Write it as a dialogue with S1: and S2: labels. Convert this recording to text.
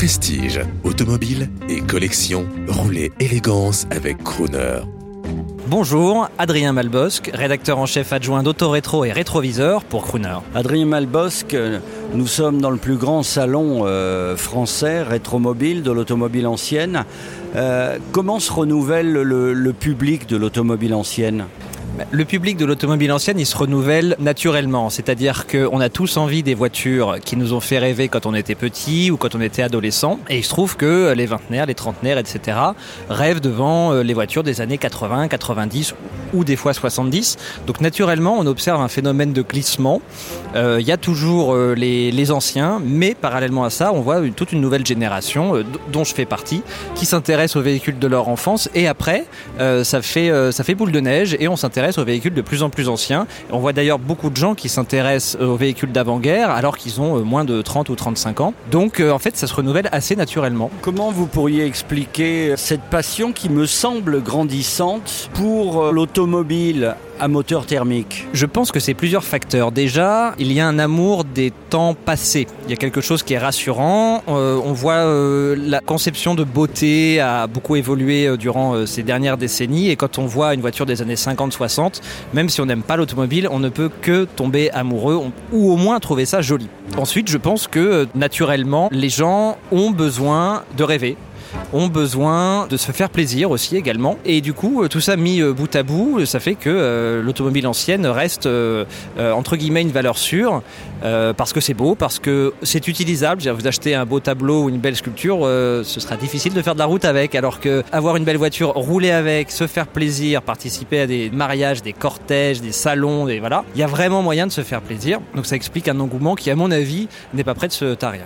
S1: Prestige, automobile et collection, roulez élégance avec Crooner.
S2: Bonjour, Adrien Malbosque, rédacteur en chef adjoint d'Autorétro et Rétroviseur pour Crooner.
S3: Adrien Malbosque, nous sommes dans le plus grand salon euh, français rétromobile de l'automobile ancienne. Euh, comment se renouvelle le, le public de l'automobile ancienne?
S2: Le public de l'automobile ancienne, il se renouvelle naturellement. C'est-à-dire qu'on a tous envie des voitures qui nous ont fait rêver quand on était petit ou quand on était adolescent. Et il se trouve que les vingtenaires, les trentenaires, etc. rêvent devant euh, les voitures des années 80, 90 ou des fois 70. Donc naturellement, on observe un phénomène de glissement. Euh, il y a toujours euh, les, les, anciens, mais parallèlement à ça, on voit toute une nouvelle génération, dont je fais partie, qui s'intéresse aux véhicules de leur enfance. Et après, ça, fait, ça fait boule de neige et on s'intéresse aux véhicules de plus en plus anciens. On voit d'ailleurs beaucoup de gens qui s'intéressent aux véhicules d'avant-guerre alors qu'ils ont euh, moins de 30 ou 35 ans. Donc euh, en fait, ça se renouvelle assez naturellement.
S3: Comment vous pourriez expliquer cette passion qui me semble grandissante pour euh, l'automobile? À moteur thermique
S2: Je pense que c'est plusieurs facteurs. Déjà, il y a un amour des temps passés. Il y a quelque chose qui est rassurant. Euh, on voit euh, la conception de beauté a beaucoup évolué euh, durant ces dernières décennies. Et quand on voit une voiture des années 50-60, même si on n'aime pas l'automobile, on ne peut que tomber amoureux ou au moins trouver ça joli. Ensuite, je pense que naturellement, les gens ont besoin de rêver ont besoin de se faire plaisir aussi également. Et du coup, euh, tout ça mis euh, bout à bout, ça fait que euh, l'automobile ancienne reste entre guillemets une valeur sûre parce que c'est beau, parce que c'est utilisable. Vous achetez un beau tableau ou une belle sculpture, ce sera difficile de faire de la route avec. Alors que avoir une belle voiture, rouler avec, se faire plaisir, participer à des mariages, des cortèges, des salons, et voilà, il y a vraiment moyen de se faire plaisir. Donc ça explique un engouement qui, à mon avis, n'est pas prêt de se tarir.